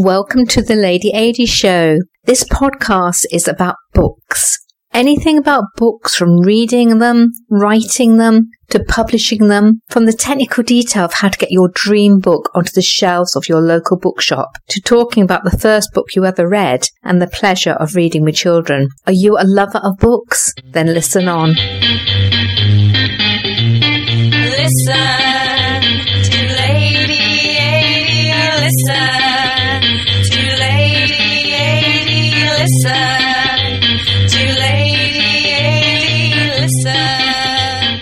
Welcome to the Ladey Adey Show. This podcast is about books. Anything about books from reading them, writing them, to publishing them, from the technical detail of how to get your dream book onto the shelves of your local bookshop, to talking about the first book you ever read and the pleasure of reading with children. Are you a lover of books? Then listen on. Listen Listen to Ladey. Listen.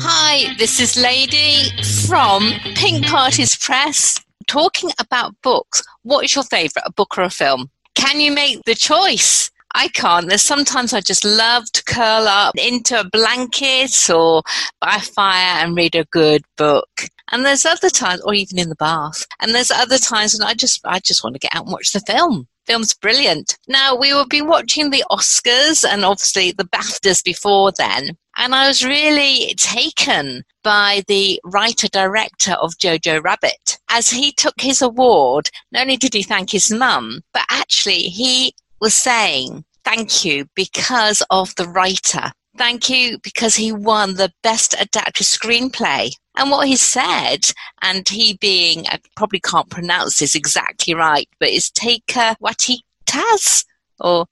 Hi, this is Ladey from Pink Parties Press talking about books. What is your favourite, a book or a film? Can you make the choice? I can't. There's sometimes I just love to curl up into a blanket or by a fire and read a good book. And there's other times, or even in the bath. And there's other times when I just, I just want to get out and watch the film. Film's brilliant. Now we will be watching the Oscars and obviously the BAFTAs before then. And I was really taken by the writer director of Jojo Rabbit. As he took his award, not only did he thank his mum, but actually he was saying thank you because of the writer. Thank you because he won the best adapted screenplay. And what he said, and he being, I probably can't pronounce this exactly right, but it's Taika Waititi, or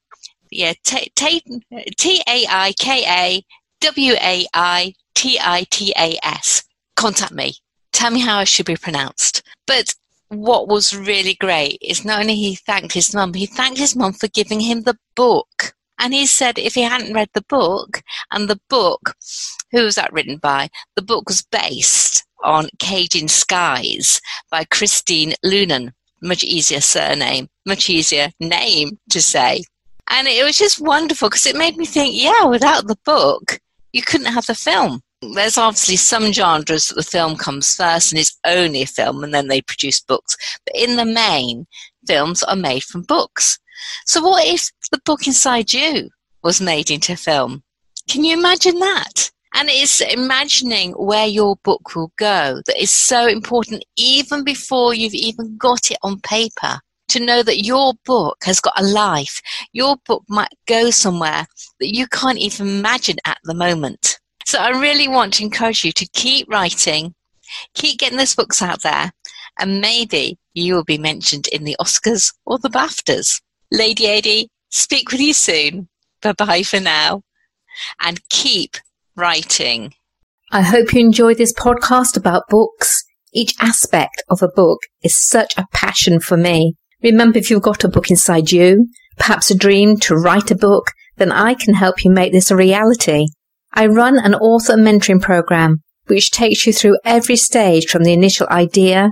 yeah, T A I K A W A I T I T A S. Contact me. Tell me how it should be pronounced. But what was really great is not only he thanked his mum, he thanked his mum for giving him the book. And he said if he hadn't read the book, and the book, who was that written by? The book was based on Caging Skies by Christine Leunens. Much easier surname, much easier name to say. And it was just wonderful because it made me think, yeah, without the book, you couldn't have the film. There's obviously some genres that the film comes first and is only a film and then they produce books. But in the main, films are made from books. So what if the book inside you was made into a film? Can you imagine that? And it's imagining where your book will go that is so important even before you've even got it on paper to know that your book has got a life. Your book might go somewhere that you can't even imagine at the moment. So I really want to encourage you to keep writing, keep getting those books out there, and maybe you will be mentioned in the Oscars or the BAFTAs. Ladey Adey, speak with you soon. Bye bye for now. And keep writing. I hope you enjoy this podcast about books. Each aspect of a book is such a passion for me. Remember, if you've got a book inside you, perhaps a dream to write a book, then I can help you make this a reality. I run an author mentoring program which takes you through every stage from the initial idea,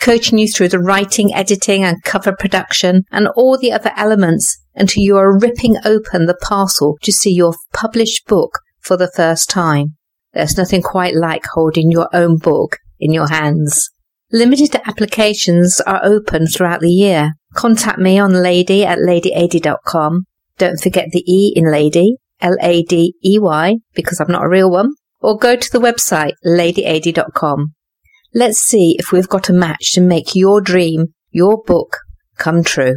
coaching you through the writing, editing and cover production and all the other elements until you are ripping open the parcel to see your published book for the first time. There's nothing quite like holding your own book in your hands. Limited applications are open throughout the year. Contact me on ladey at ladeyadey.com. Don't forget the E in lady, L-A-D-E-Y, because I'm not a real one. Or go to the website ladeyadey.com. Let's see if we've got a match to make your dream, your book, come true.